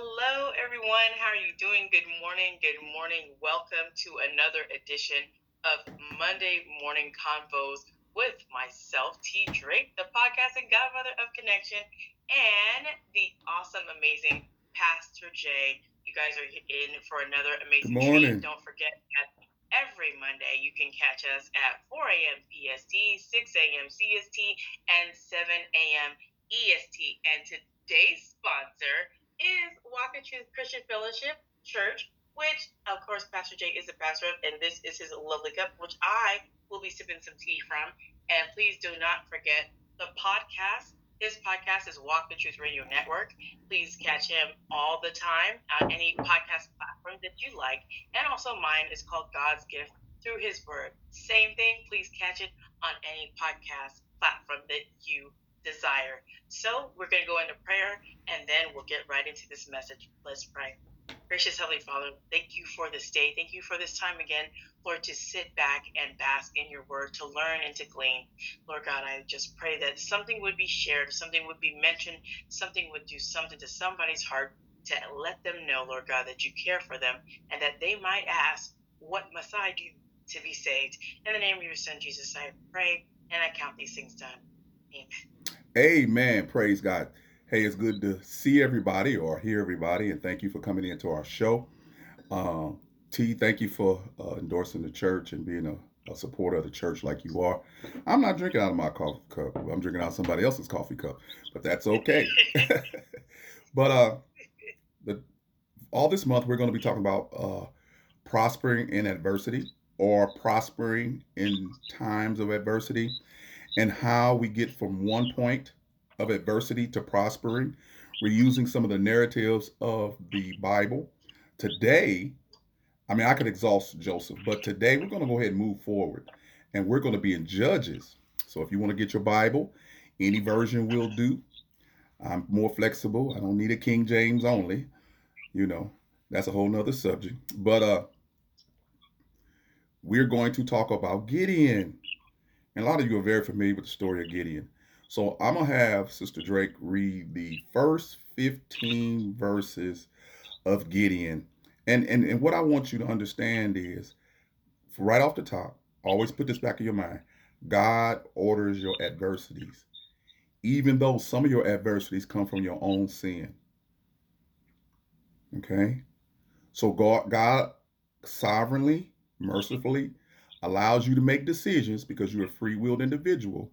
Hello, everyone. How are you doing? Good morning. Good morning. Welcome to another edition of Monday Morning Convos with myself, T. Drake, the podcast and godmother of connection, and the awesome, amazing Pastor Jay. You guys are in for another amazing Good morning. treat. Don't forget that every Monday you can catch us at 4 a.m. PST, 6 a.m. CST, and 7 a.m. EST. And today's sponsor is Walk in Truth Christian Fellowship Church, which, of course, Pastor Jay is the pastor of, and this is his lovely cup, which I will be sipping some tea from. And please do not forget the podcast. His podcast is Walk the Truth Radio Network. Please catch him all the time on any podcast platform that you like. And also, mine is called God's Gift Through His Word. Same thing. Please catch it on any podcast platform that you desire. So we're going to go into prayer and then we'll get right into this message. Let's pray. Gracious Heavenly Father, thank you for this day. Thank you for this time again, Lord, to sit back and bask in your word, to learn and to glean. Lord God, I just pray that something would be shared, something would be mentioned, something would do something to somebody's heart to let them know, Lord God, that you care for them and that they might ask, What must I do to be saved? In the name of your Son, Jesus, I pray and I count these things done. Amen. Amen. Praise God. Hey, it's good to see everybody or hear everybody, and thank you for coming into our show. Um, T, thank you for uh, endorsing the church and being a, a, supporter of the church like you are. I'm not drinking out of my coffee cup. I'm drinking out of somebody else's coffee cup, but that's okay. but uh, the, all this month, we're going to be talking about uh, prospering in adversity or prospering in times of adversity and how we get from one point of adversity to prospering. We're using some of the narratives of the Bible. Today, I mean, I could exhaust Joseph, but today we're going to go ahead and move forward. And we're going to be in Judges. So if you want to get your Bible, any version will do. I'm more flexible. I don't need a King James only. You know, that's a whole nother subject. But uh we're going to talk about Gideon. And a lot of you are very familiar with the story of Gideon. So I'm going to have Sister Drake read the first 15 verses of Gideon. And, and, and what I want you to understand is right off the top, always put this back in your mind God orders your adversities, even though some of your adversities come from your own sin. Okay? So God, God sovereignly, mercifully allows you to make decisions because you're a free willed individual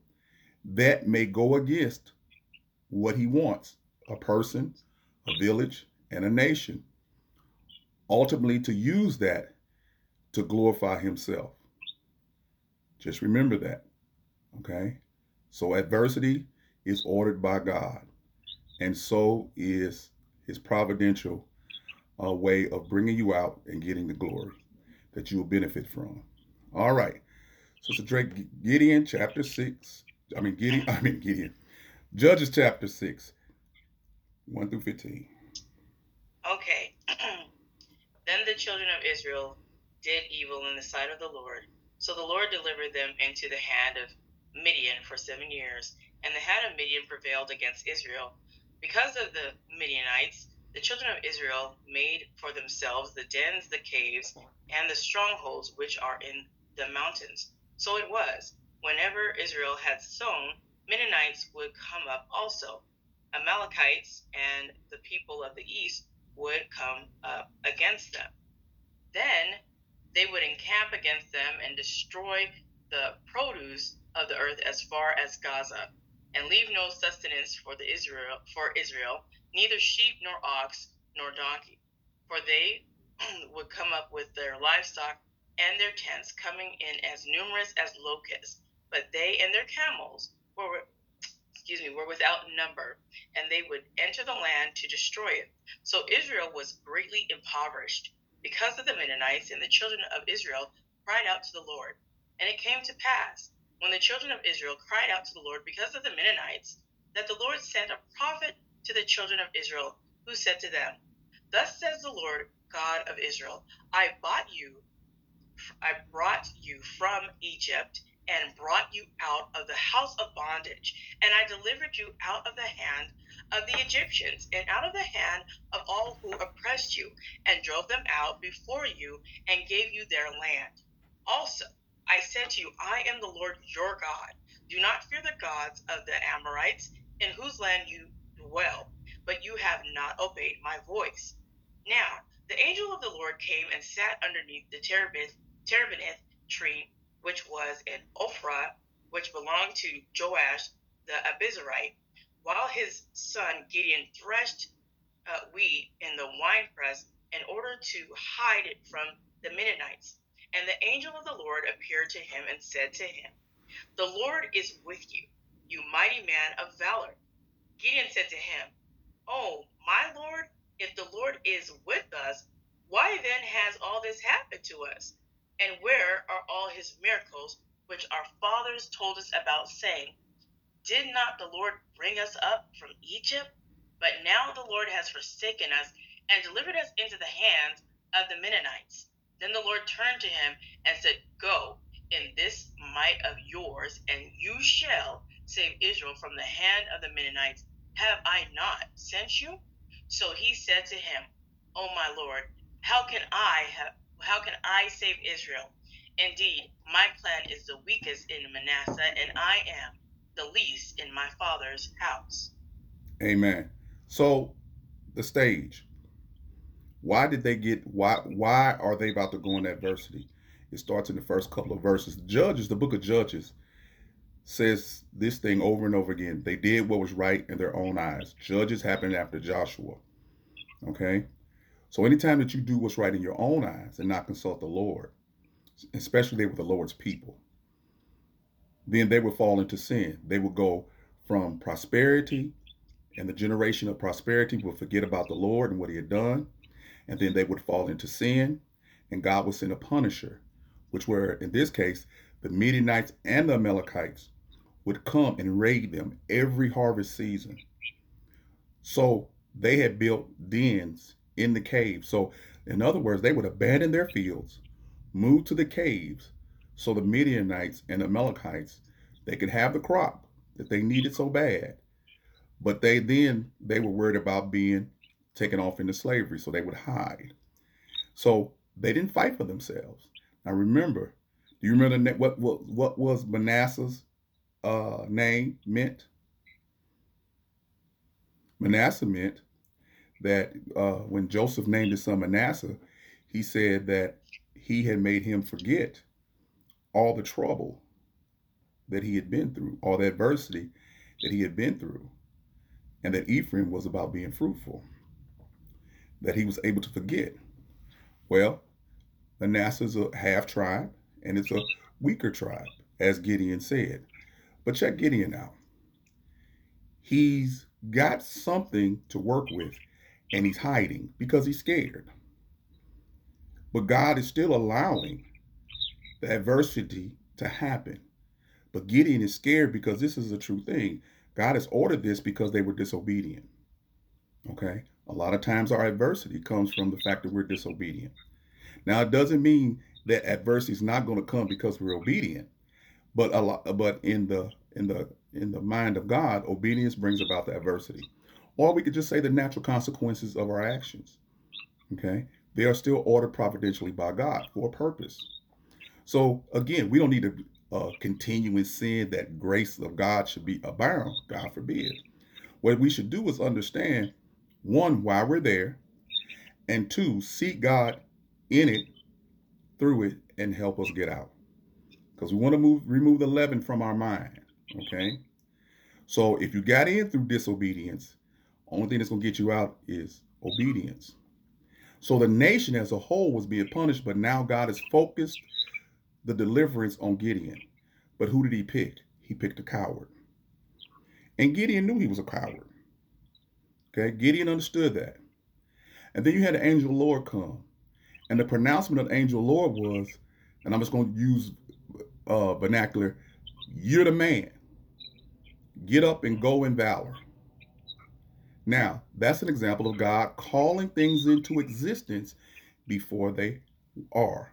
that may go against what he wants a person, a village, and a nation. Ultimately, to use that to glorify himself. Just remember that. Okay? So, adversity is ordered by God, and so is his providential uh, way of bringing you out and getting the glory that you will benefit from. All right. So, it's Drake Gideon, chapter 6, I mean Gideon. I mean Gideon. Judges chapter six, one through fifteen. Okay. then the children of Israel did evil in the sight of the Lord. So the Lord delivered them into the hand of Midian for seven years, and the hand of Midian prevailed against Israel. Because of the Midianites, the children of Israel made for themselves the dens, the caves, and the strongholds which are in the mountains. So it was whenever Israel had sown, Midianites would come up also. Amalekites and the people of the east would come up against them. Then they would encamp against them and destroy the produce of the earth as far as Gaza, and leave no sustenance for the Israel for Israel, neither sheep nor ox nor donkey. For they would come up with their livestock and their tents, coming in as numerous as locusts but they and their camels were excuse me were without number and they would enter the land to destroy it. So israel was greatly impoverished. Because of the Midianites, and the children of israel cried out to the lord. And it came to pass when the children of israel cried out to the lord because of the Midianites, that the lord sent a prophet to the children of israel who said to them thus says the lord god of israel i bought you i brought you from egypt and brought you out of the house of bondage, and I delivered you out of the hand of the Egyptians, and out of the hand of all who oppressed you, and drove them out before you, and gave you their land. Also, I said to you, I am the Lord your God. Do not fear the gods of the Amorites, in whose land you dwell, but you have not obeyed my voice. Now, the angel of the Lord came and sat underneath the terebinth, terebinth tree which was in Ophrah, which belonged to Joash the Abiezrite, while his son Gideon threshed uh, wheat in the winepress in order to hide it from the Midianites. And the angel of the Lord appeared to him and said to him, The Lord is with you, you mighty man of valor. Gideon said to him, Oh, my Lord, if the Lord is with us, why then has all this happened to us? And where are all his miracles which our fathers told us about, saying, Did not the Lord bring us up from Egypt? But now the Lord has forsaken us and delivered us into the hands of the Midianites. Then the Lord turned to him and said, Go in this might of yours, and you shall save Israel from the hand of the Midianites. Have I not sent you? So he said to him, O my Lord, how can I have how can I save Israel? Indeed, my clan is the weakest in Manasseh, and I am the least in my father's house. Amen. So, the stage. Why did they get why why are they about to go in adversity? It starts in the first couple of verses. Judges, the book of Judges, says this thing over and over again. They did what was right in their own eyes. Judges happened after Joshua. Okay? So anytime that you do what's right in your own eyes and not consult the Lord, especially they were the Lord's people, then they would fall into sin. They would go from prosperity, and the generation of prosperity would forget about the Lord and what he had done, and then they would fall into sin, and God would send a punisher, which were, in this case, the Midianites and the Amalekites would come and raid them every harvest season. So they had built dens in the caves. So, in other words, they would abandon their fields, move to the caves, so the Midianites and the Amalekites they could have the crop that they needed so bad. But they then they were worried about being taken off into slavery, so they would hide. So they didn't fight for themselves. Now remember, do you remember what what what was Manasseh's uh, name meant? Manasseh meant that uh, when Joseph named his son Manasseh, he said that he had made him forget all the trouble that he had been through, all the adversity that he had been through, and that Ephraim was about being fruitful, that he was able to forget. Well, Manasseh's a half tribe, and it's a weaker tribe, as Gideon said. But check Gideon out. He's got something to work with and he's hiding because he's scared. But God is still allowing the adversity to happen. But Gideon is scared because this is a true thing. God has ordered this because they were disobedient. Okay? A lot of times our adversity comes from the fact that we're disobedient. Now it doesn't mean that adversity is not going to come because we're obedient. But a lot but in the in the in the mind of God, obedience brings about the adversity. Or we could just say the natural consequences of our actions. Okay? They are still ordered providentially by God for a purpose. So again, we don't need to uh, continue in sin that grace of God should be abound. God forbid. What we should do is understand one, why we're there, and two, seek God in it, through it, and help us get out. Because we want to move, remove the leaven from our mind. Okay. So if you got in through disobedience, only thing that's going to get you out is obedience. So the nation as a whole was being punished, but now God has focused the deliverance on Gideon. But who did he pick? He picked a coward. And Gideon knew he was a coward. Okay, Gideon understood that. And then you had the angel Lord come. And the pronouncement of the angel Lord was, and I'm just going to use uh, vernacular, you're the man. Get up and go in valor. Now, that's an example of God calling things into existence before they are.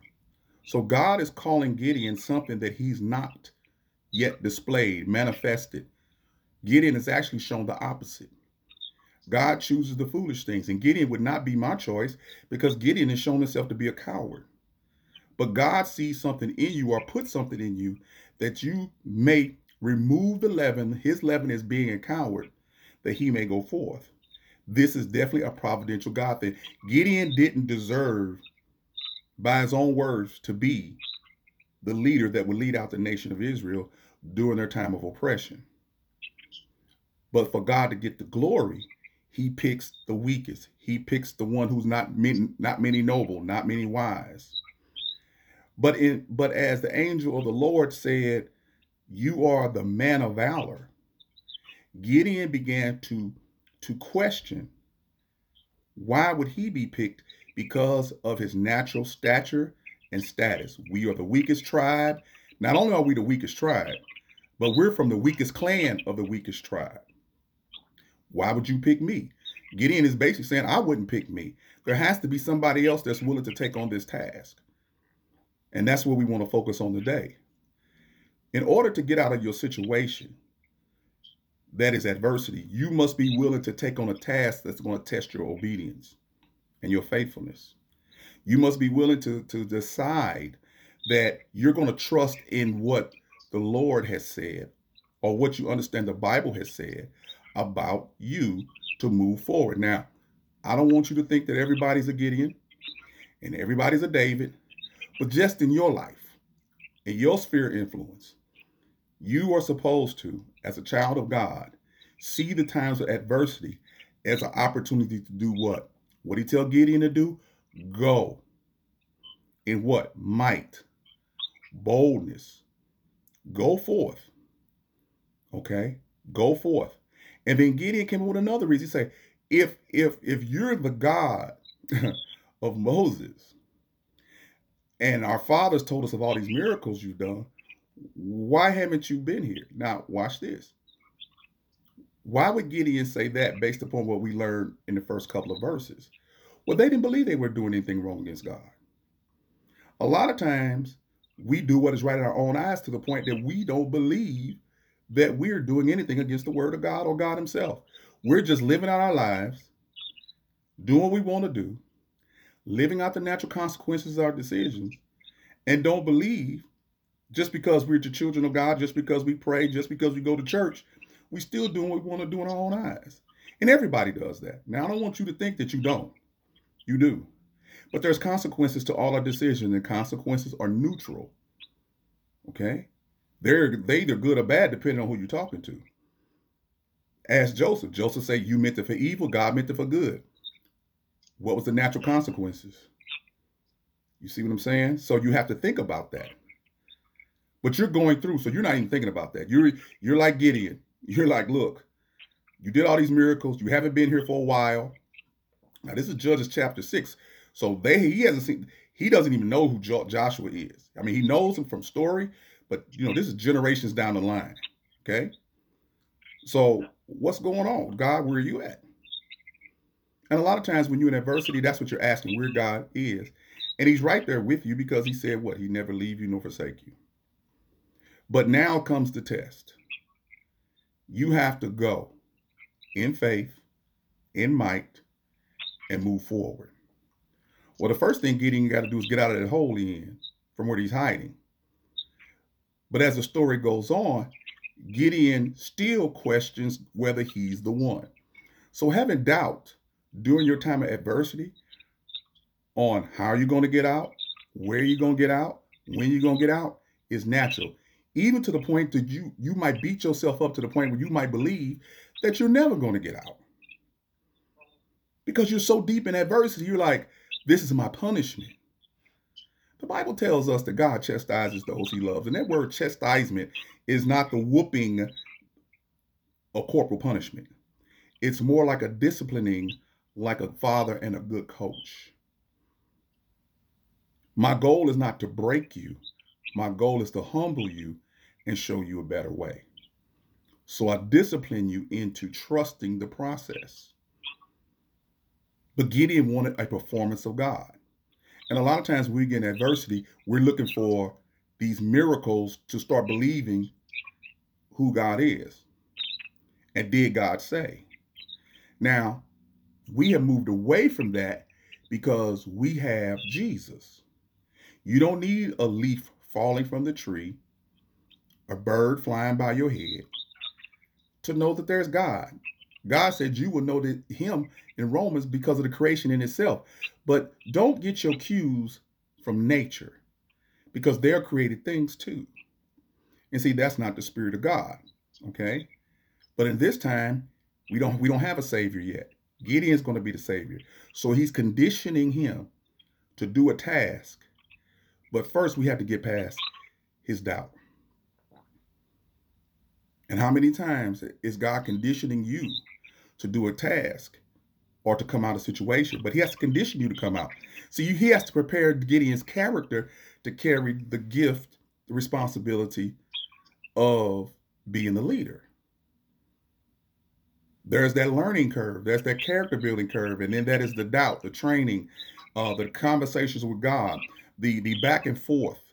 So God is calling Gideon something that he's not yet displayed, manifested. Gideon is actually shown the opposite. God chooses the foolish things, and Gideon would not be my choice because Gideon has shown himself to be a coward. But God sees something in you or put something in you that you may remove the leaven, his leaven is being a coward, that he may go forth. This is definitely a providential God thing. Gideon didn't deserve, by his own words, to be the leader that would lead out the nation of Israel during their time of oppression. But for God to get the glory, he picks the weakest. He picks the one who's not many, not many noble, not many wise. But in but as the angel of the Lord said, "You are the man of valor." Gideon began to to question why would he be picked because of his natural stature and status. We are the weakest tribe. Not only are we the weakest tribe, but we're from the weakest clan of the weakest tribe. Why would you pick me? Gideon is basically saying, I wouldn't pick me. There has to be somebody else that's willing to take on this task. And that's what we want to focus on today. In order to get out of your situation, that is adversity, you must be willing to take on a task that's going to test your obedience and your faithfulness. You must be willing to, to decide that you're going to trust in what the Lord has said or what you understand the Bible has said about you to move forward. Now, I don't want you to think that everybody's a Gideon and everybody's a David, but just in your life, in your sphere of influence, you are supposed to, as a child of God, see the times of adversity as an opportunity to do what? What he tell Gideon to do? Go. In what? Might, boldness. Go forth. Okay? Go forth. And then Gideon came up with another reason. He said, if if if you're the God of Moses, and our fathers told us of all these miracles you've done, why haven't you been here? Now, watch this. Why would Gideon say that based upon what we learned in the first couple of verses? Well, they didn't believe they were doing anything wrong against God. A lot of times we do what is right in our own eyes to the point that we don't believe that we're doing anything against the word of God or God Himself. We're just living out our lives, doing what we want to do, living out the natural consequences of our decisions, and don't believe just because we're the children of God, just because we pray, just because we go to church, we still doing what we want to do in our own eyes. And everybody does that. Now, I don't want you to think that you don't. You do. But there's consequences to all our decisions, and consequences are neutral. Okay? They're they either good or bad depending on who you're talking to. Ask Joseph. Joseph said, You meant it for evil, God meant it for good. What was the natural consequences? You see what I'm saying? So you have to think about that. But you're going through, so you're not even thinking about that. You're you're like Gideon. You're like, look, you did all these miracles. You haven't been here for a while. Now this is Judges chapter six. So they he hasn't seen he doesn't even know who jo- Joshua is. I mean, he knows him from story, but you know, this is generations down the line. Okay. So what's going on? God, where are you at? And a lot of times when you're in adversity, that's what you're asking, where God is. And he's right there with you because he said what? He never leave you nor forsake you. But now comes the test. You have to go in faith, in might, and move forward. Well, the first thing Gideon got to do is get out of that hole in from where he's hiding. But as the story goes on, Gideon still questions whether he's the one. So having doubt during your time of adversity on how you're going to get out, where you're going to get out, when you're going to get out is natural. Even to the point that you you might beat yourself up to the point where you might believe that you're never going to get out. Because you're so deep in adversity, you're like, this is my punishment. The Bible tells us that God chastises those he loves. And that word chastisement is not the whooping or corporal punishment. It's more like a disciplining, like a father and a good coach. My goal is not to break you. My goal is to humble you and show you a better way. So I discipline you into trusting the process. But Gideon wanted a performance of God. And a lot of times we get in adversity, we're looking for these miracles to start believing who God is. And did God say? Now, we have moved away from that because we have Jesus. You don't need a leaf falling from the tree, a bird flying by your head to know that there's God. God said you will know that him in Romans because of the creation in itself. But don't get your cues from nature because they're created things too. And see, that's not the spirit of God. Okay. But in this time, we don't we don't have a savior yet. Gideon's going to be the savior. So he's conditioning him to do a task. But first we have to get past his doubt. And how many times is God conditioning you to do a task or to come out of a situation? But he has to condition you to come out. See, he has to prepare Gideon's character to carry the gift, the responsibility of being the leader. There's that learning curve, there's that character building curve, and then that is the doubt, the training, uh, the conversations with God, the the back and forth.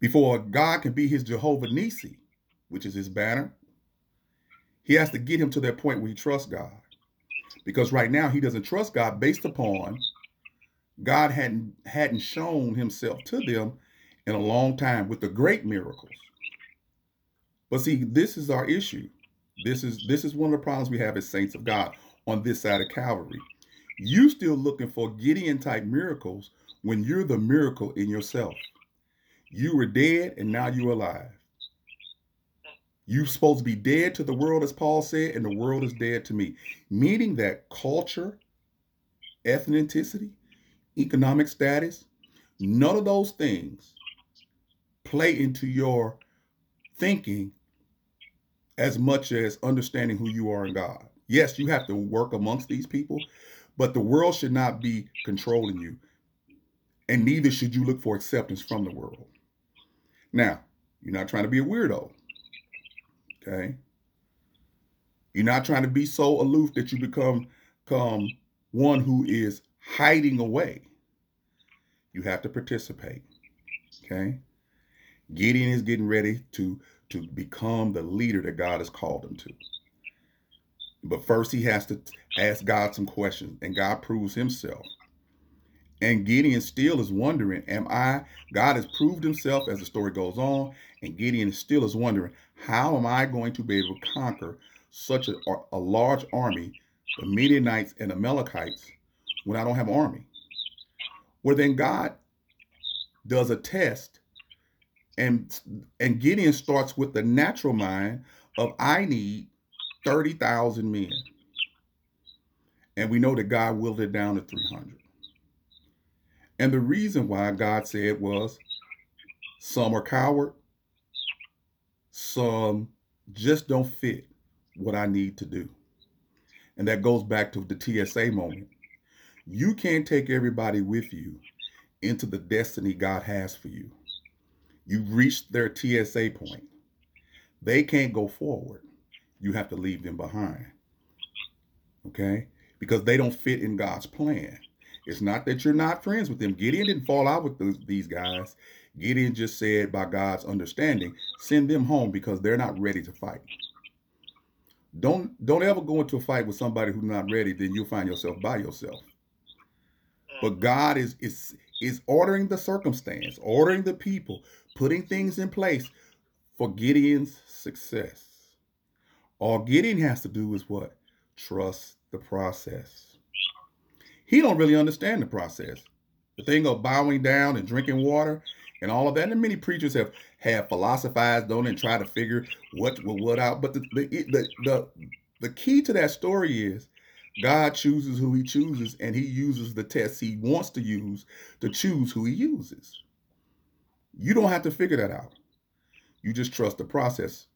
Before God can be his Jehovah Nissi, which is his banner, he has to get him to that point where he trusts God. Because right now he doesn't trust God based upon God hadn't hadn't shown himself to them in a long time with the great miracles. But see, this is our issue. This is this is one of the problems we have as saints of God on this side of Calvary. You still looking for Gideon type miracles when you're the miracle in yourself. You were dead and now you're alive. You're supposed to be dead to the world, as Paul said, and the world is dead to me. Meaning that culture, ethnicity, economic status, none of those things play into your thinking as much as understanding who you are in God. Yes, you have to work amongst these people, but the world should not be controlling you. And neither should you look for acceptance from the world. Now, you're not trying to be a weirdo. Okay? You're not trying to be so aloof that you become, become one who is hiding away. You have to participate. Okay? Gideon is getting ready to, to become the leader that God has called him to. But first, he has to ask God some questions, and God proves himself. And Gideon still is wondering, am I, God has proved himself as the story goes on, and Gideon still is wondering, how am I going to be able to conquer such a, a large army, the Midianites and Amalekites, when I don't have an army? Well, then God does a test, and and Gideon starts with the natural mind of I need 30,000 men. And we know that God willed it down to 300. And the reason why God said was some are coward, some just don't fit what I need to do. And that goes back to the TSA moment. You can't take everybody with you into the destiny God has for you. You reached their TSA point. They can't go forward. You have to leave them behind. Okay? Because they don't fit in God's plan. It's not that you're not friends with them. Gideon didn't fall out with these guys. Gideon just said, by God's understanding, send them home because they're not ready to fight. Don't don't ever go into a fight with somebody who's not ready. Then you'll find yourself by yourself. But mm. God is is is ordering the circumstance, ordering the people, putting things in place for Gideon's success. All Gideon has to do is what? Trust the process. He don't really understand the process. The thing of bowing down and drinking water and all of that. And many preachers have have philosophized on it and try to figure what will what out. But the the, the the the key to that story is God chooses who he chooses, and he uses the tests he wants to use to choose who he uses. You don't have to figure that out. You just trust the process.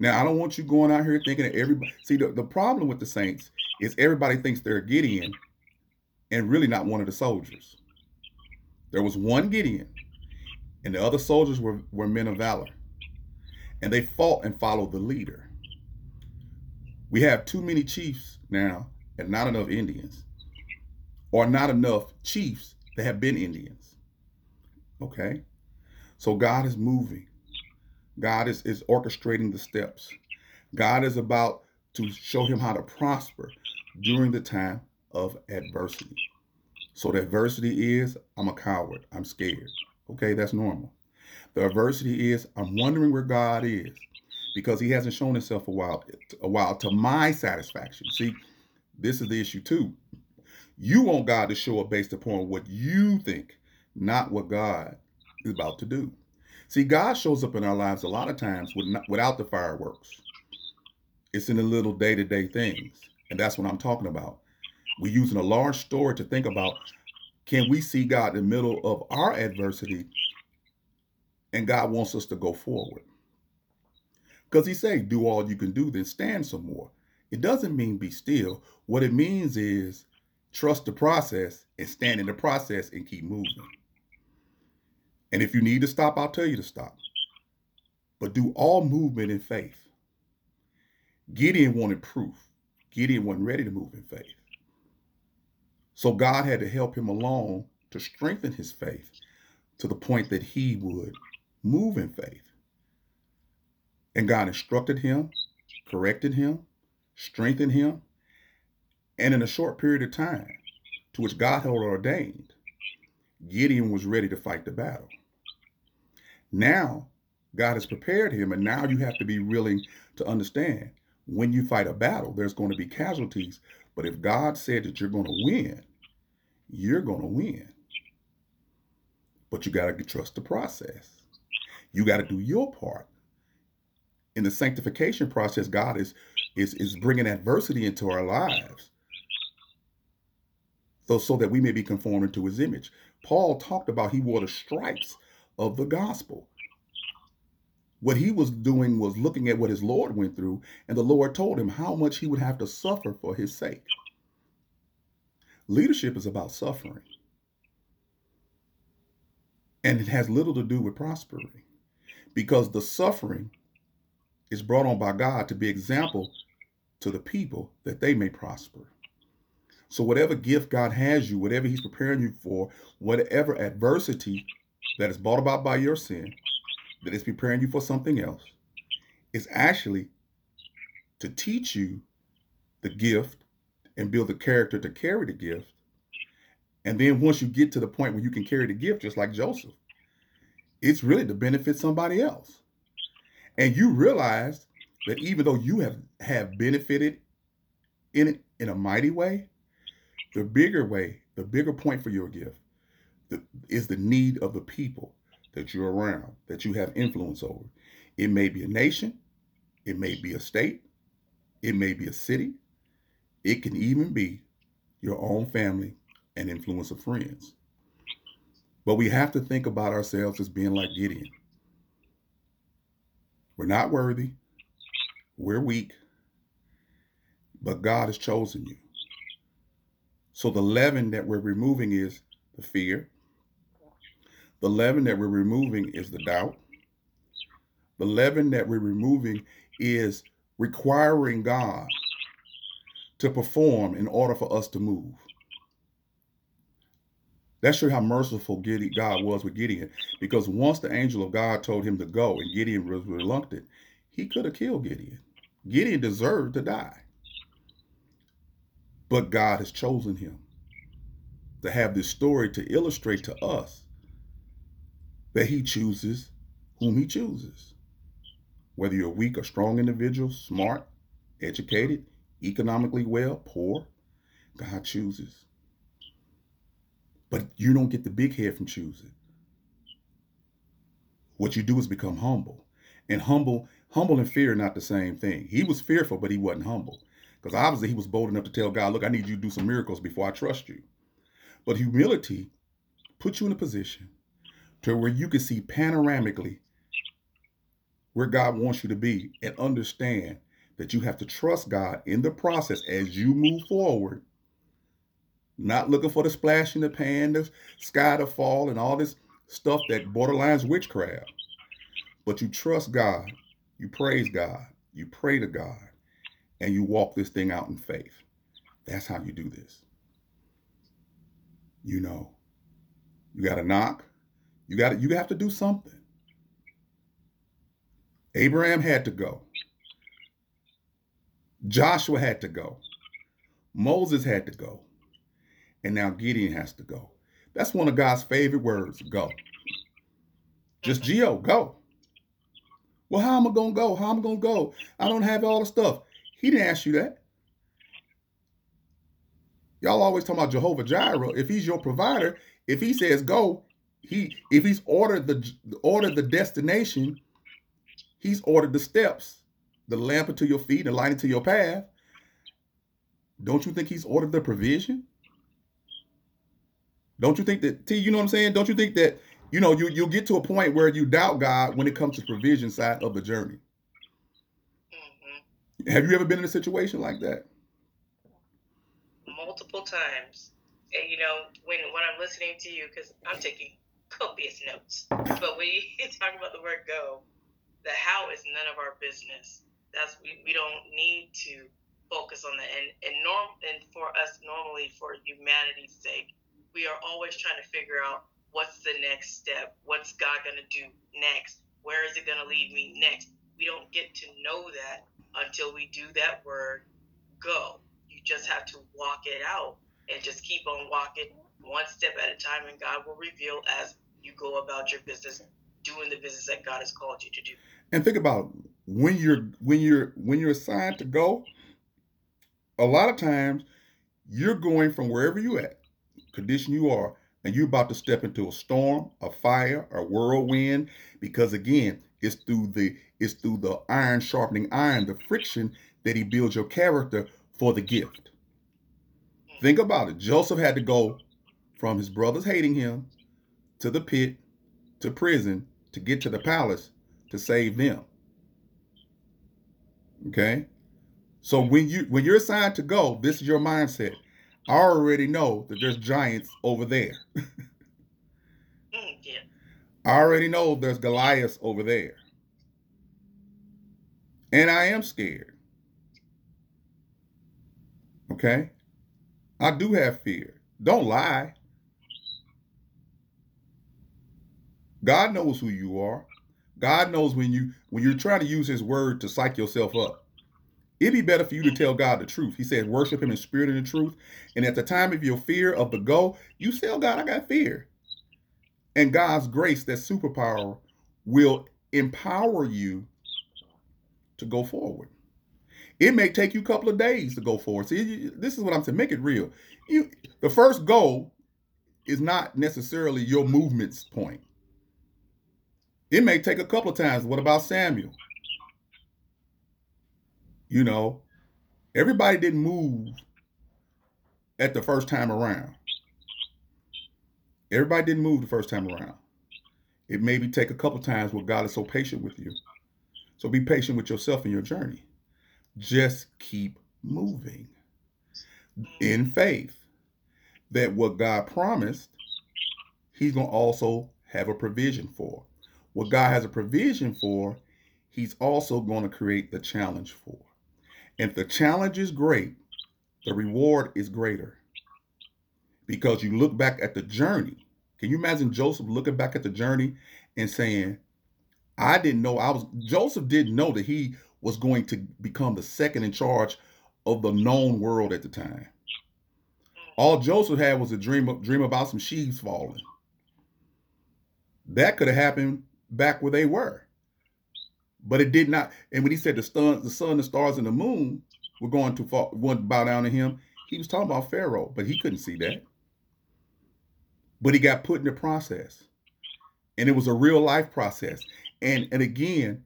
Now, I don't want you going out here thinking that everybody. See, the, the problem with the Saints is everybody thinks they're Gideon and really not one of the soldiers. There was one Gideon, and the other soldiers were, were men of valor. And they fought and followed the leader. We have too many chiefs now and not enough Indians, or not enough chiefs that have been Indians. Okay? So God is moving. God is, is orchestrating the steps. God is about to show him how to prosper during the time of adversity. So the adversity is I'm a coward. I'm scared. Okay, that's normal. The adversity is I'm wondering where God is because he hasn't shown himself a while a while to my satisfaction. See, this is the issue too. You want God to show up based upon what you think, not what God is about to do. See, God shows up in our lives a lot of times without the fireworks. It's in the little day-to-day things. And that's what I'm talking about. We're using a large story to think about can we see God in the middle of our adversity and God wants us to go forward. Because he say, do all you can do, then stand some more. It doesn't mean be still. What it means is trust the process and stand in the process and keep moving. And if you need to stop, I'll tell you to stop. But do all movement in faith. Gideon wanted proof. Gideon wasn't ready to move in faith. So God had to help him along to strengthen his faith to the point that he would move in faith. And God instructed him, corrected him, strengthened him, and in a short period of time, to which God had ordained, Gideon was ready to fight the battle. Now, God has prepared him, and now you have to be willing to understand when you fight a battle, there's going to be casualties. But if God said that you're going to win, you're going to win. But you got to trust the process. You got to do your part. In the sanctification process, God is is is bringing adversity into our lives, so so that we may be conformed to His image. Paul talked about he wore the stripes of the gospel. What he was doing was looking at what his Lord went through, and the Lord told him how much he would have to suffer for his sake. Leadership is about suffering, and it has little to do with prosperity because the suffering is brought on by God to be example to the people that they may prosper. So whatever gift God has you, whatever he's preparing you for, whatever adversity that is brought about by your sin, that is preparing you for something else, is actually to teach you the gift and build the character to carry the gift. And then once you get to the point where you can carry the gift, just like Joseph, it's really to benefit somebody else. And you realize that even though you have, have benefited in it in a mighty way, the bigger way, the bigger point for your gift the, is the need of the people that you're around, that you have influence over. It may be a nation, it may be a state, it may be a city, it can even be your own family and influence of friends. But we have to think about ourselves as being like Gideon. We're not worthy. We're weak. But God has chosen you. So the leaven that we're removing is the fear. The leaven that we're removing is the doubt. The leaven that we're removing is requiring God to perform in order for us to move. That shows how merciful God was with Gideon. Because once the angel of God told him to go and Gideon was reluctant, he could have killed Gideon. Gideon deserved to die. But God has chosen him to have this story to illustrate to us that he chooses whom he chooses. Whether you're weak or strong individual, smart, educated, economically well, poor, God chooses. But you don't get the big head from choosing. What you do is become humble. And humble, humble and fear are not the same thing. He was fearful, but he wasn't humble. Because obviously he was bold enough to tell God, look, I need you to do some miracles before I trust you. But humility puts you in a position to where you can see panoramically where God wants you to be and understand that you have to trust God in the process as you move forward not looking for the splash in the pan, the sky to fall, and all this stuff that borderlines witchcraft. But you trust God, you praise God, you pray to God, and you walk this thing out in faith. That's how you do this. You know, you got to knock. You got you have to do something. Abraham had to go. Joshua had to go. Moses had to go. And now Gideon has to go. That's one of God's favorite words go. Just mm-hmm. Geo, go. Well, how am I going to go? How am I going to go? I don't have all the stuff. He didn't ask you that. Y'all always talk about Jehovah Jireh. If he's your provider, if he says go, he if he's ordered the ordered the destination, he's ordered the steps, the lamp unto your feet, the light into your path. Don't you think he's ordered the provision? Don't you think that T, you know what I'm saying? Don't you think that you know you you'll get to a point where you doubt God when it comes to the provision side of the journey? Mm-hmm. Have you ever been in a situation like that? Multiple times. And you know, when when I'm listening to you, because I'm taking copious notes. But when you talk about the word go, the how is none of our business. That's we, we don't need to focus on that. And and norm and for us normally for humanity's sake, we are always trying to figure out what's the next step, what's God gonna do next, where is it gonna lead me next. We don't get to know that until we do that word go. You just have to walk it out and just keep on walking one step at a time, and God will reveal as you go about your business, doing the business that God has called you to do. And think about when you're when you're when you're assigned to go. A lot of times, you're going from wherever you at condition you are, and you're about to step into a storm, a fire, a whirlwind, because again, it's through the it's through the iron sharpening iron, the friction that he builds your character for the gift. Think about it. Joseph had to go from his brothers hating him to the pit to prison to get to the palace to save them. Okay? So when you when you're assigned to go, this is your mindset. I already know that there's giants over there. Mm, yeah. I already know there's Goliath over there. And I am scared. Okay? I do have fear. Don't lie. God knows who you are. God knows when you when you're trying to use his word to psych yourself up. It'd be better for you to tell God the truth. He said, worship him in spirit and in truth. And at the time of your fear of the go, you tell God, I got fear. And God's grace, that superpower, will empower you to go forward. It may take you a couple of days to go forward. See, this is what I'm saying. Make it real. You, the first goal is not necessarily your movement's point. It may take a couple of times. What about Samuel? You know, everybody didn't move at the first time around. Everybody didn't move the first time around. It maybe take a couple times where God is so patient with you. So be patient with yourself in your journey. Just keep moving in faith that what God promised, He's going to also have a provision for. What God has a provision for, He's also going to create the challenge for. If the challenge is great, the reward is greater. Because you look back at the journey. Can you imagine Joseph looking back at the journey and saying, I didn't know I was Joseph didn't know that he was going to become the second in charge of the known world at the time. All Joseph had was a dream dream about some sheaves falling. That could have happened back where they were. But it did not. And when he said the sun, the sun, the stars, and the moon were going to fall, going to bow down to him, he was talking about Pharaoh, but he couldn't see that. But he got put in the process. And it was a real life process. And and again,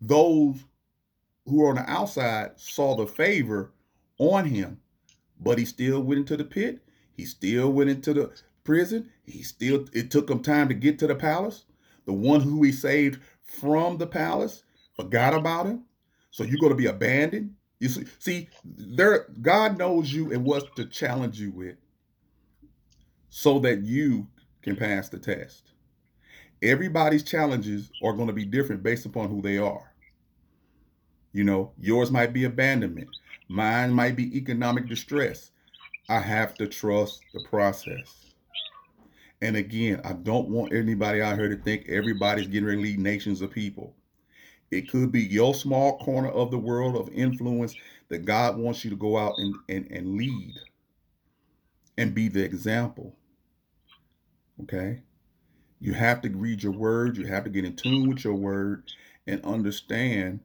those who were on the outside saw the favor on him, but he still went into the pit. He still went into the prison. He still it took him time to get to the palace. The one who he saved from the palace forgot about him. So you're going to be abandoned. You see, see, there God knows you and what to challenge you with so that you can pass the test. Everybody's challenges are going to be different based upon who they are. You know, yours might be abandonment. Mine might be economic distress. I have to trust the process. And again, I don't want anybody out here to think everybody's getting ready to lead nations of people. It could be your small corner of the world of influence that God wants you to go out and, and, and lead and be the example. Okay? You have to read your word, you have to get in tune with your word and understand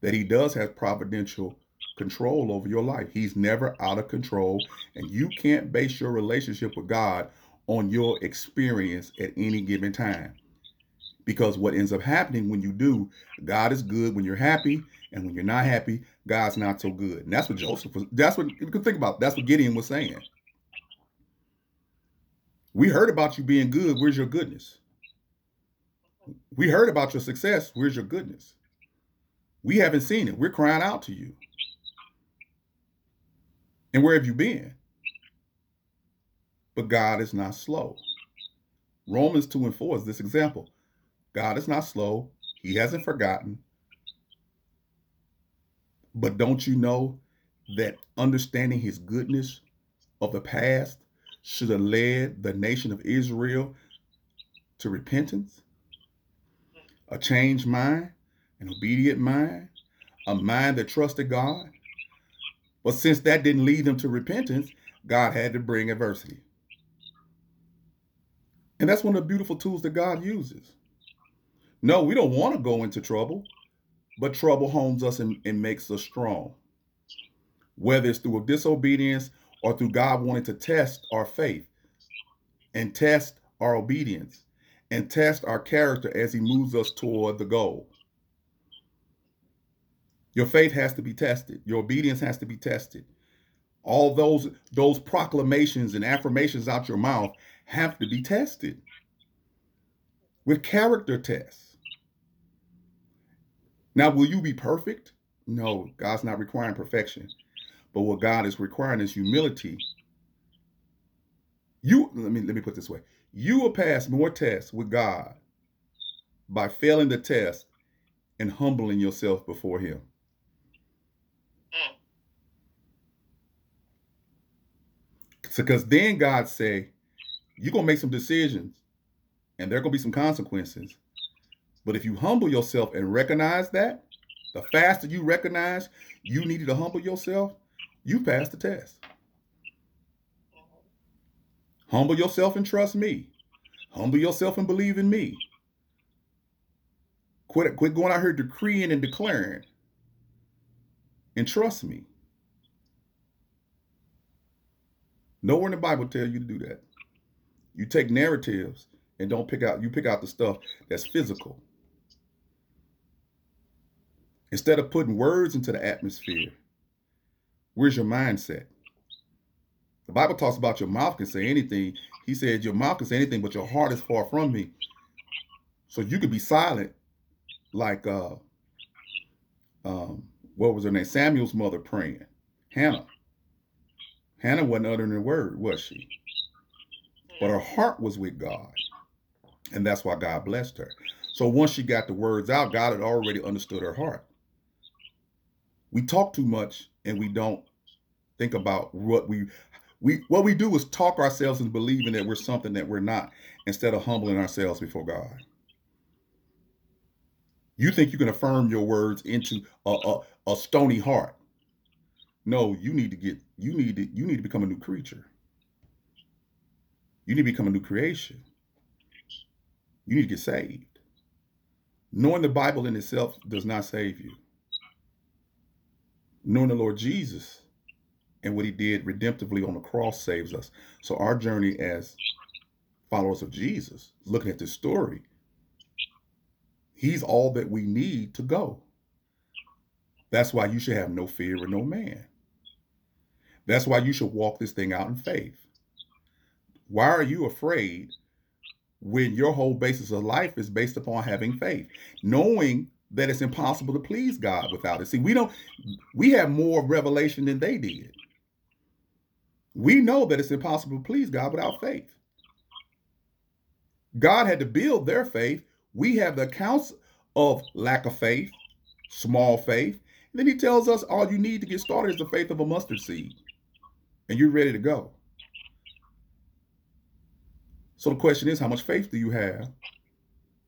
that He does have providential control over your life. He's never out of control, and you can't base your relationship with God on your experience at any given time. Because what ends up happening when you do, God is good when you're happy, and when you're not happy, God's not so good. And that's what Joseph was. That's what you can think about. That's what Gideon was saying. We heard about you being good. Where's your goodness? We heard about your success. Where's your goodness? We haven't seen it. We're crying out to you. And where have you been? But God is not slow. Romans 2 and 4 is this example. God is not slow. He hasn't forgotten. But don't you know that understanding his goodness of the past should have led the nation of Israel to repentance, a changed mind, an obedient mind, a mind that trusted God. But since that didn't lead them to repentance, God had to bring adversity. And that's one of the beautiful tools that God uses. No, we don't want to go into trouble, but trouble homes us and, and makes us strong. Whether it's through disobedience or through God wanting to test our faith and test our obedience and test our character as He moves us toward the goal. Your faith has to be tested. Your obedience has to be tested. All those those proclamations and affirmations out your mouth have to be tested with character tests. Now, will you be perfect? No, God's not requiring perfection. But what God is requiring is humility. You let me let me put this way. You will pass more tests with God by failing the test and humbling yourself before him. Because then God say, you're gonna make some decisions and there are gonna be some consequences. But if you humble yourself and recognize that, the faster you recognize you needed to humble yourself, you pass the test. Humble yourself and trust me. Humble yourself and believe in me. Quit, quit going out here decreeing and declaring. And trust me. Nowhere in the Bible tell you to do that. You take narratives and don't pick out, you pick out the stuff that's physical. Instead of putting words into the atmosphere, Where's your mindset? The Bible talks about your mouth can say anything. He said your mouth can say anything, but your heart is far from me. So you could be silent, like uh, um, what was her name? Samuel's mother praying, Hannah. Hannah wasn't uttering a word, was she? But her heart was with God, and that's why God blessed her. So once she got the words out, God had already understood her heart. We talk too much and we don't think about what we we what we do is talk ourselves into believing that we're something that we're not instead of humbling ourselves before God. You think you can affirm your words into a, a, a stony heart. No, you need to get you need to you need to become a new creature. You need to become a new creation. You need to get saved. Knowing the Bible in itself does not save you knowing the Lord Jesus and what he did redemptively on the cross saves us. So our journey as followers of Jesus, looking at this story, he's all that we need to go. That's why you should have no fear of no man. That's why you should walk this thing out in faith. Why are you afraid when your whole basis of life is based upon having faith? Knowing that it's impossible to please God without it. See, we don't we have more revelation than they did. We know that it's impossible to please God without faith. God had to build their faith. We have the accounts of lack of faith, small faith. And then he tells us all you need to get started is the faith of a mustard seed. And you're ready to go. So the question is, how much faith do you have?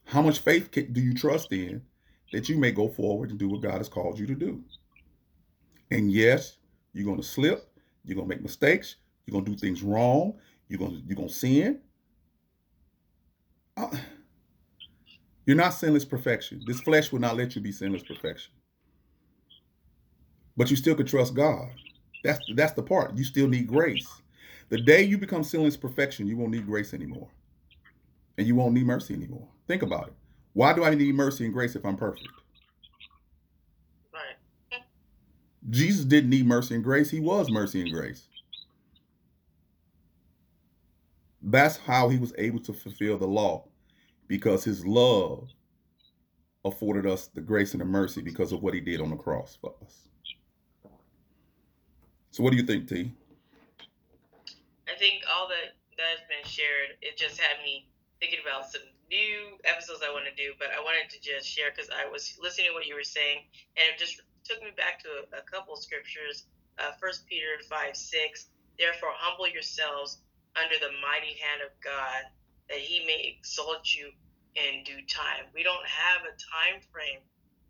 How much faith do you trust in? that you may go forward and do what God has called you to do. And yes, you're going to slip, you're going to make mistakes, you're going to do things wrong, you're going to you're going to sin. Uh, you're not sinless perfection. This flesh will not let you be sinless perfection. But you still can trust God. That's that's the part. You still need grace. The day you become sinless perfection, you won't need grace anymore. And you won't need mercy anymore. Think about it. Why do I need mercy and grace if I'm perfect? Right. Jesus didn't need mercy and grace. He was mercy and grace. That's how he was able to fulfill the law because his love afforded us the grace and the mercy because of what he did on the cross for us. So, what do you think, T? I think all that that has been shared, it just had me thinking about some new episodes I want to do, but I wanted to just share because I was listening to what you were saying, and it just took me back to a, a couple scriptures. Uh, First uh, Peter five six. Therefore, humble yourselves under the mighty hand of God, that He may exalt you in due time. We don't have a time frame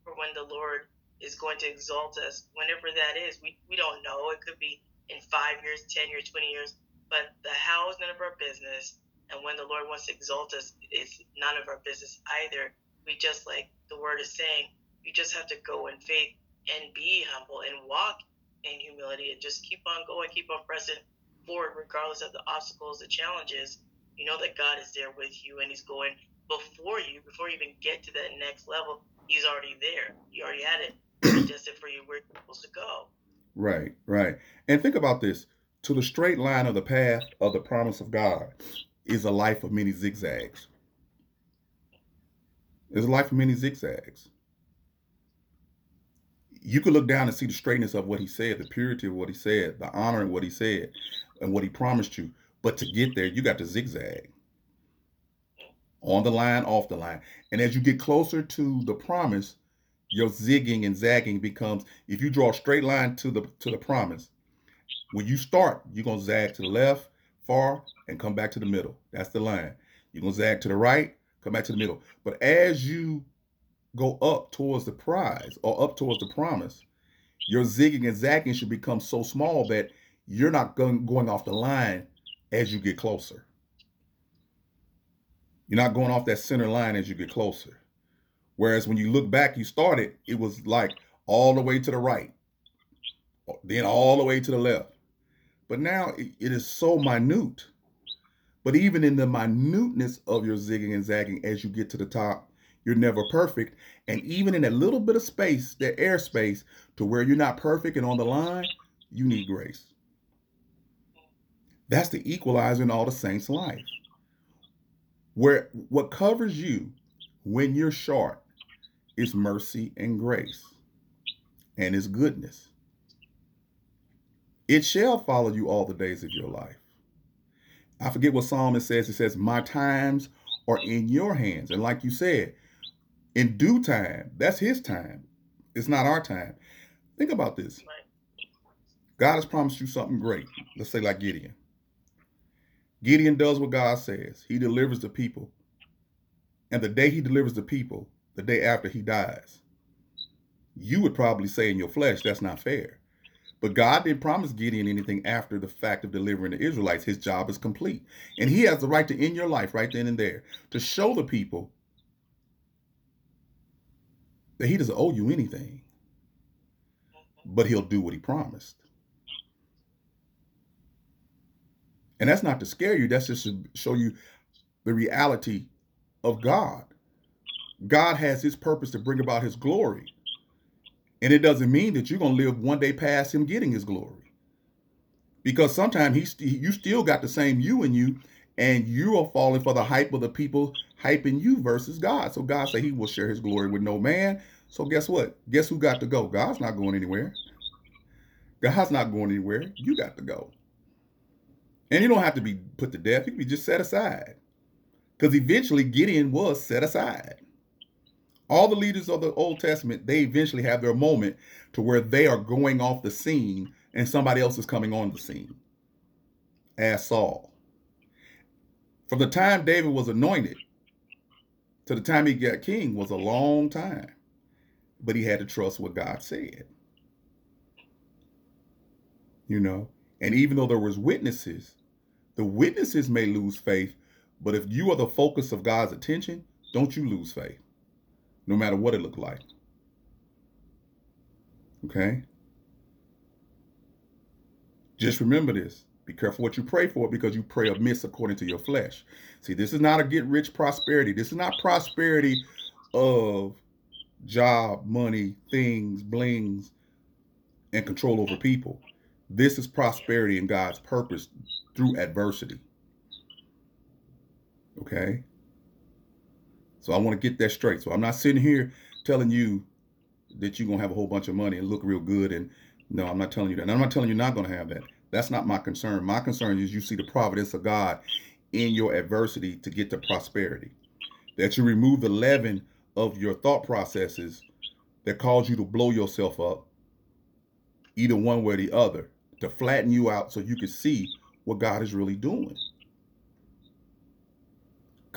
for when the Lord is going to exalt us whenever that is. We, we don't know. It could be in five years, 10 years, 20 years, but the how is none of our business. And when the Lord wants to exalt us, it's none of our business either. We just, like the word is saying, you just have to go in faith and be humble and walk in humility and just keep on going, keep on pressing forward, regardless of the obstacles, the challenges. You know that God is there with you and He's going before you, before you even get to that next level. He's already there. He already had it adjusted for you where you're supposed to go. Right, right. And think about this. To the straight line of the path of the promise of God is a life of many zigzags. It's a life of many zigzags. You could look down and see the straightness of what he said, the purity of what he said, the honor of what he said, and what he promised you. But to get there, you got to zigzag on the line, off the line. And as you get closer to the promise, your zigging and zagging becomes if you draw a straight line to the to the promise when you start you're to zag to the left far and come back to the middle. That's the line. You're to zag to the right come back to the middle. But as you go up towards the prize or up towards the promise your zigging and zagging should become so small that you're not going, going off the line as you get closer. You're not going off that center line as you get closer. Whereas when you look back, you started, it was like all the way to the right, then all the way to the left. But now it is so minute. But even in the minuteness of your zigging and zagging as you get to the top, you're never perfect. And even in that little bit of space, that airspace to where you're not perfect and on the line, you need grace. That's the equalizer in all the saints' life. Where what covers you when you're short is mercy and grace and his goodness. It shall follow you all the days of your life. I forget what psalm says. It says, My times are in your hands. And like you said, in due time, that's his time. It's not our time. Think about this. God has promised you something great. Let's say, like Gideon. Gideon does what God says, he delivers the people. And the day he delivers the people, the day after he dies. You would probably say in your flesh, that's not fair. But God didn't promise Gideon anything after the fact of delivering the Israelites. His job is complete. And he has the right to end your life right then and there to show the people that he doesn't owe you anything. But he'll do what he promised. And that's not to scare you, that's just to show you the reality of God. God has his purpose to bring about his glory. And it doesn't mean that you're going to live one day past him getting his glory. Because sometimes he's, you still got the same you in you, and you are falling for the hype of the people hyping you versus God. So God said he will share his glory with no man. So guess what? Guess who got to go? God's not going anywhere. God's not going anywhere. You got to go. And you don't have to be put to death. You can be just set aside. Because eventually Gideon was set aside all the leaders of the Old Testament, they eventually have their moment to where they are going off the scene and somebody else is coming on the scene. As Saul. From the time David was anointed to the time he got king was a long time. but he had to trust what God said. You know, and even though there was witnesses, the witnesses may lose faith, but if you are the focus of God's attention, don't you lose faith, no matter what it looked like. Okay? Just remember this. Be careful what you pray for because you pray amiss according to your flesh. See, this is not a get rich prosperity. This is not prosperity of job, money, things, blings, and control over people. This is prosperity in God's purpose through adversity. Okay? So I want to get that straight. So I'm not sitting here telling you that you're going to have a whole bunch of money and look real good. And no, I'm not telling you that. And I'm not telling you not going to have that. That's not my concern. My concern is you see the providence of God in your adversity to get to prosperity. That you remove the leaven of your thought processes that cause you to blow yourself up, either one way or the other, to flatten you out so you can see what God is really doing.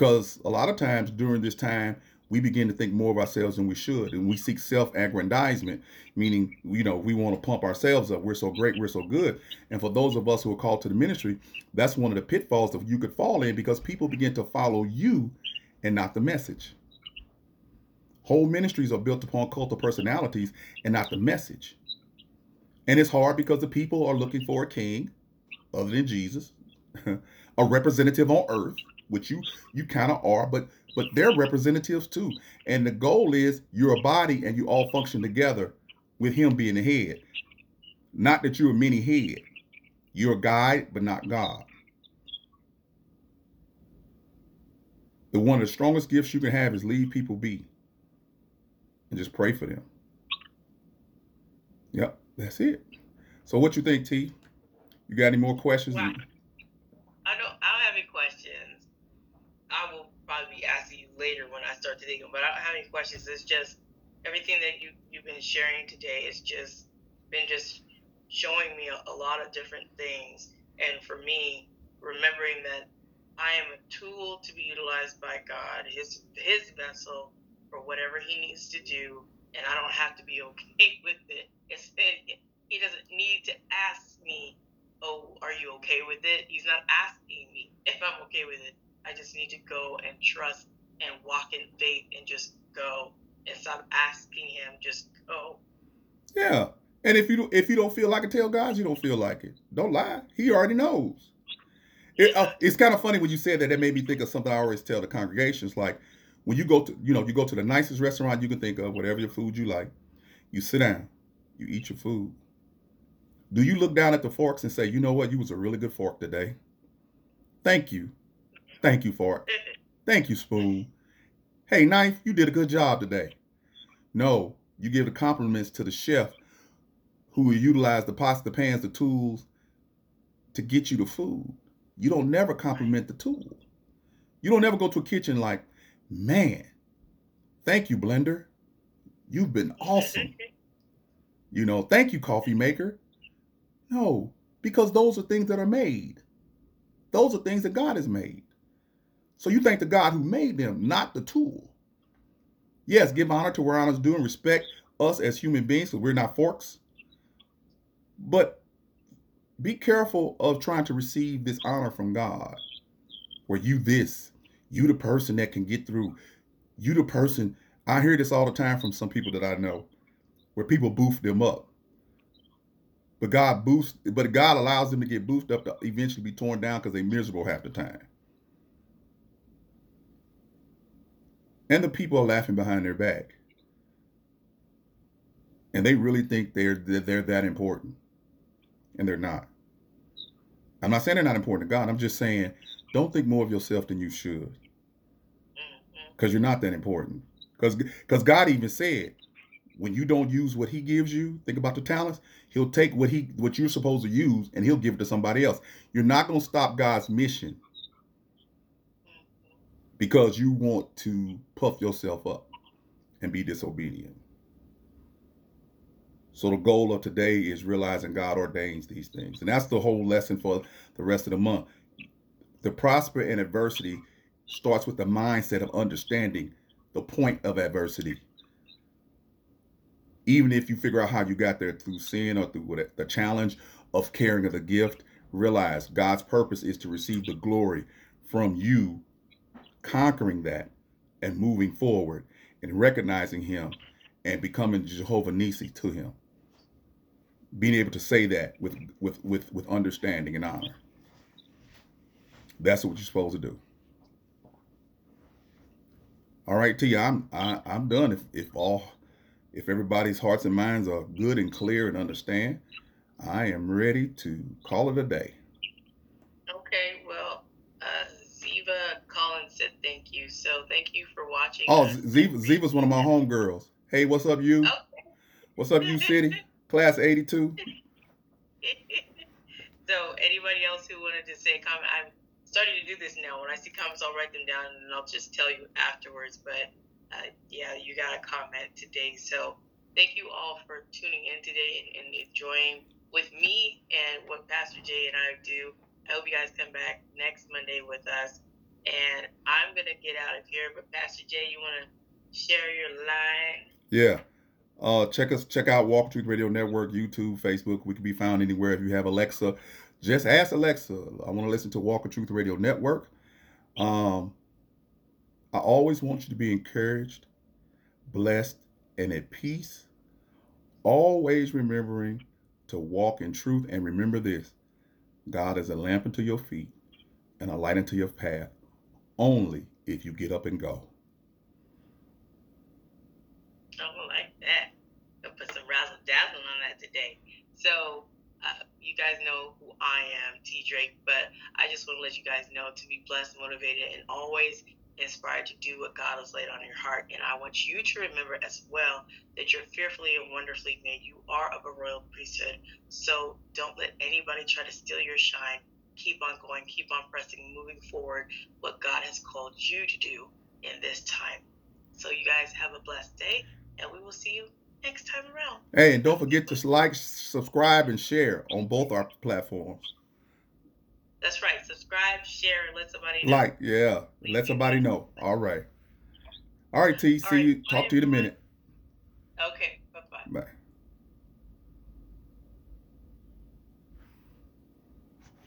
Because a lot of times during this time, we begin to think more of ourselves than we should. And we seek self aggrandizement, meaning, you know, we want to pump ourselves up. We're so great, we're so good. And for those of us who are called to the ministry, that's one of the pitfalls that you could fall in because people begin to follow you and not the message. Whole ministries are built upon cult of personalities and not the message. And it's hard because the people are looking for a king other than Jesus, a representative on earth, which you you kind of are, but but they're representatives too. And the goal is you're a body and you all function together with him being the head. Not that you're a mini head. You're a guide, but not God. The one of the strongest gifts you can have is leave people be and just pray for them. Yep, that's it. So what you think, T? You got any more questions? I don't. I don't have any questions. Probably be asking you later when I start to think. But I don't have any questions. It's just everything that you you've been sharing today has just been just showing me a, a lot of different things. And for me, remembering that I am a tool to be utilized by God, His His vessel for whatever He needs to do, and I don't have to be okay with it. Instead, He doesn't need to ask me oh, are you okay with it? He's not asking me if I'm okay with it. I just need to go and trust and walk in faith and just go and stop asking him. Just go. Yeah, and if you if you don't feel like it, tell God you don't feel like it. Don't lie. He already knows. It, uh, it's kind of funny when you said that. That made me think of something I always tell the congregations. Like when you go to you know you go to the nicest restaurant you can think of, whatever your food you like. You sit down, you eat your food, do you look down at the forks and say, you know what, you was a really good fork today? Thank you. Thank you, for it. Thank you, spoon. Hey, knife, you did a good job today. No, you give the compliments to the chef who will utilize the pots, the pans, the tools to get you the food. You don't never compliment the tool. You don't ever go to a kitchen like, man, thank you, blender. You've been awesome. You know, thank you, coffee maker. No, because those are things that are made. Those are things that God has made. So you thank the God who made them, not the tool. Yes, give honor to where honor is due and respect us as human beings because we're not forks. But be careful of trying to receive this honor from God. Where you this, you the person that can get through. You the person, I hear this all the time from some people that I know, where people boost them up. But God boosts, but God allows them to get boosted up to eventually be torn down because they're miserable half the time. And the people are laughing behind their back. And they really think they're they're that important. And they're not. I'm not saying they're not important to God. I'm just saying don't think more of yourself than you should. Mm-hmm. Because you're not that important. Because because God even said, when you don't use what he gives you, think about the talents, he'll take what he what you're supposed to use and he'll give it to somebody else. You're not going to stop God's mission because you want to puff yourself up and be disobedient. So the goal of today is realizing God ordains these things. And that's the whole lesson for the rest of the month. The prosper in adversity starts with the mindset of understanding the point of adversity even if you figure out how you got there through sin or through the challenge of carrying of the gift, realize God's purpose is to receive the glory from you conquering that and moving forward and recognizing him and becoming Jehovah Nissi to him. Being able to say that with with with with understanding and honor. That's what you're supposed to do. All right, T, I'm I, I'm done. If if all if everybody's hearts and minds are good and clear and understand, I am ready to call it a day. Okay, well, uh, Ziva Collins said thank you. So thank you for watching. Oh, Ziva, Ziva's one of my homegirls. Hey, what's up, you? Okay. What's up, you city? Class 82. so anybody else who wanted to say a comment, I'm starting to do this now. When I see comments, I'll write them down and I'll just tell you afterwards. But uh, yeah, you got a comment today. So thank you all for tuning in today and, and enjoying with me and what Pastor Jay and I do. I hope you guys come back next Monday with us. And I'm going to get out of here. But Pastor Jay, you want to share your line? Yeah. Uh, check us, check out Walk Truth Radio Network, YouTube, Facebook. We can be found anywhere. If you have Alexa, just ask Alexa. I want to listen to Walk Truth Radio Network. Um, I always want you to be encouraged, blessed, and at peace. Always remembering to walk in truth. And remember this God is a lamp unto your feet and a light unto your path, only if you get up and go. Like that. Put some razzle dazzle on that today. So, uh, you guys know who I am, T Drake, but I just want to let you guys know to be blessed, motivated, and always inspired to do what God has laid on your heart. And I want you to remember as well that you're fearfully and wonderfully made. You are of a royal priesthood. So don't let anybody try to steal your shine. Keep on going, keep on pressing, moving forward what God has called you to do in this time. So you guys have a blessed day, and we will see you next time around. Hey, and don't forget to like, subscribe, and share on both our platforms. That's right. Subscribe, share, let somebody know. Like, yeah. Let somebody know. All right. All right, T. See right. you. Talk to you in a minute.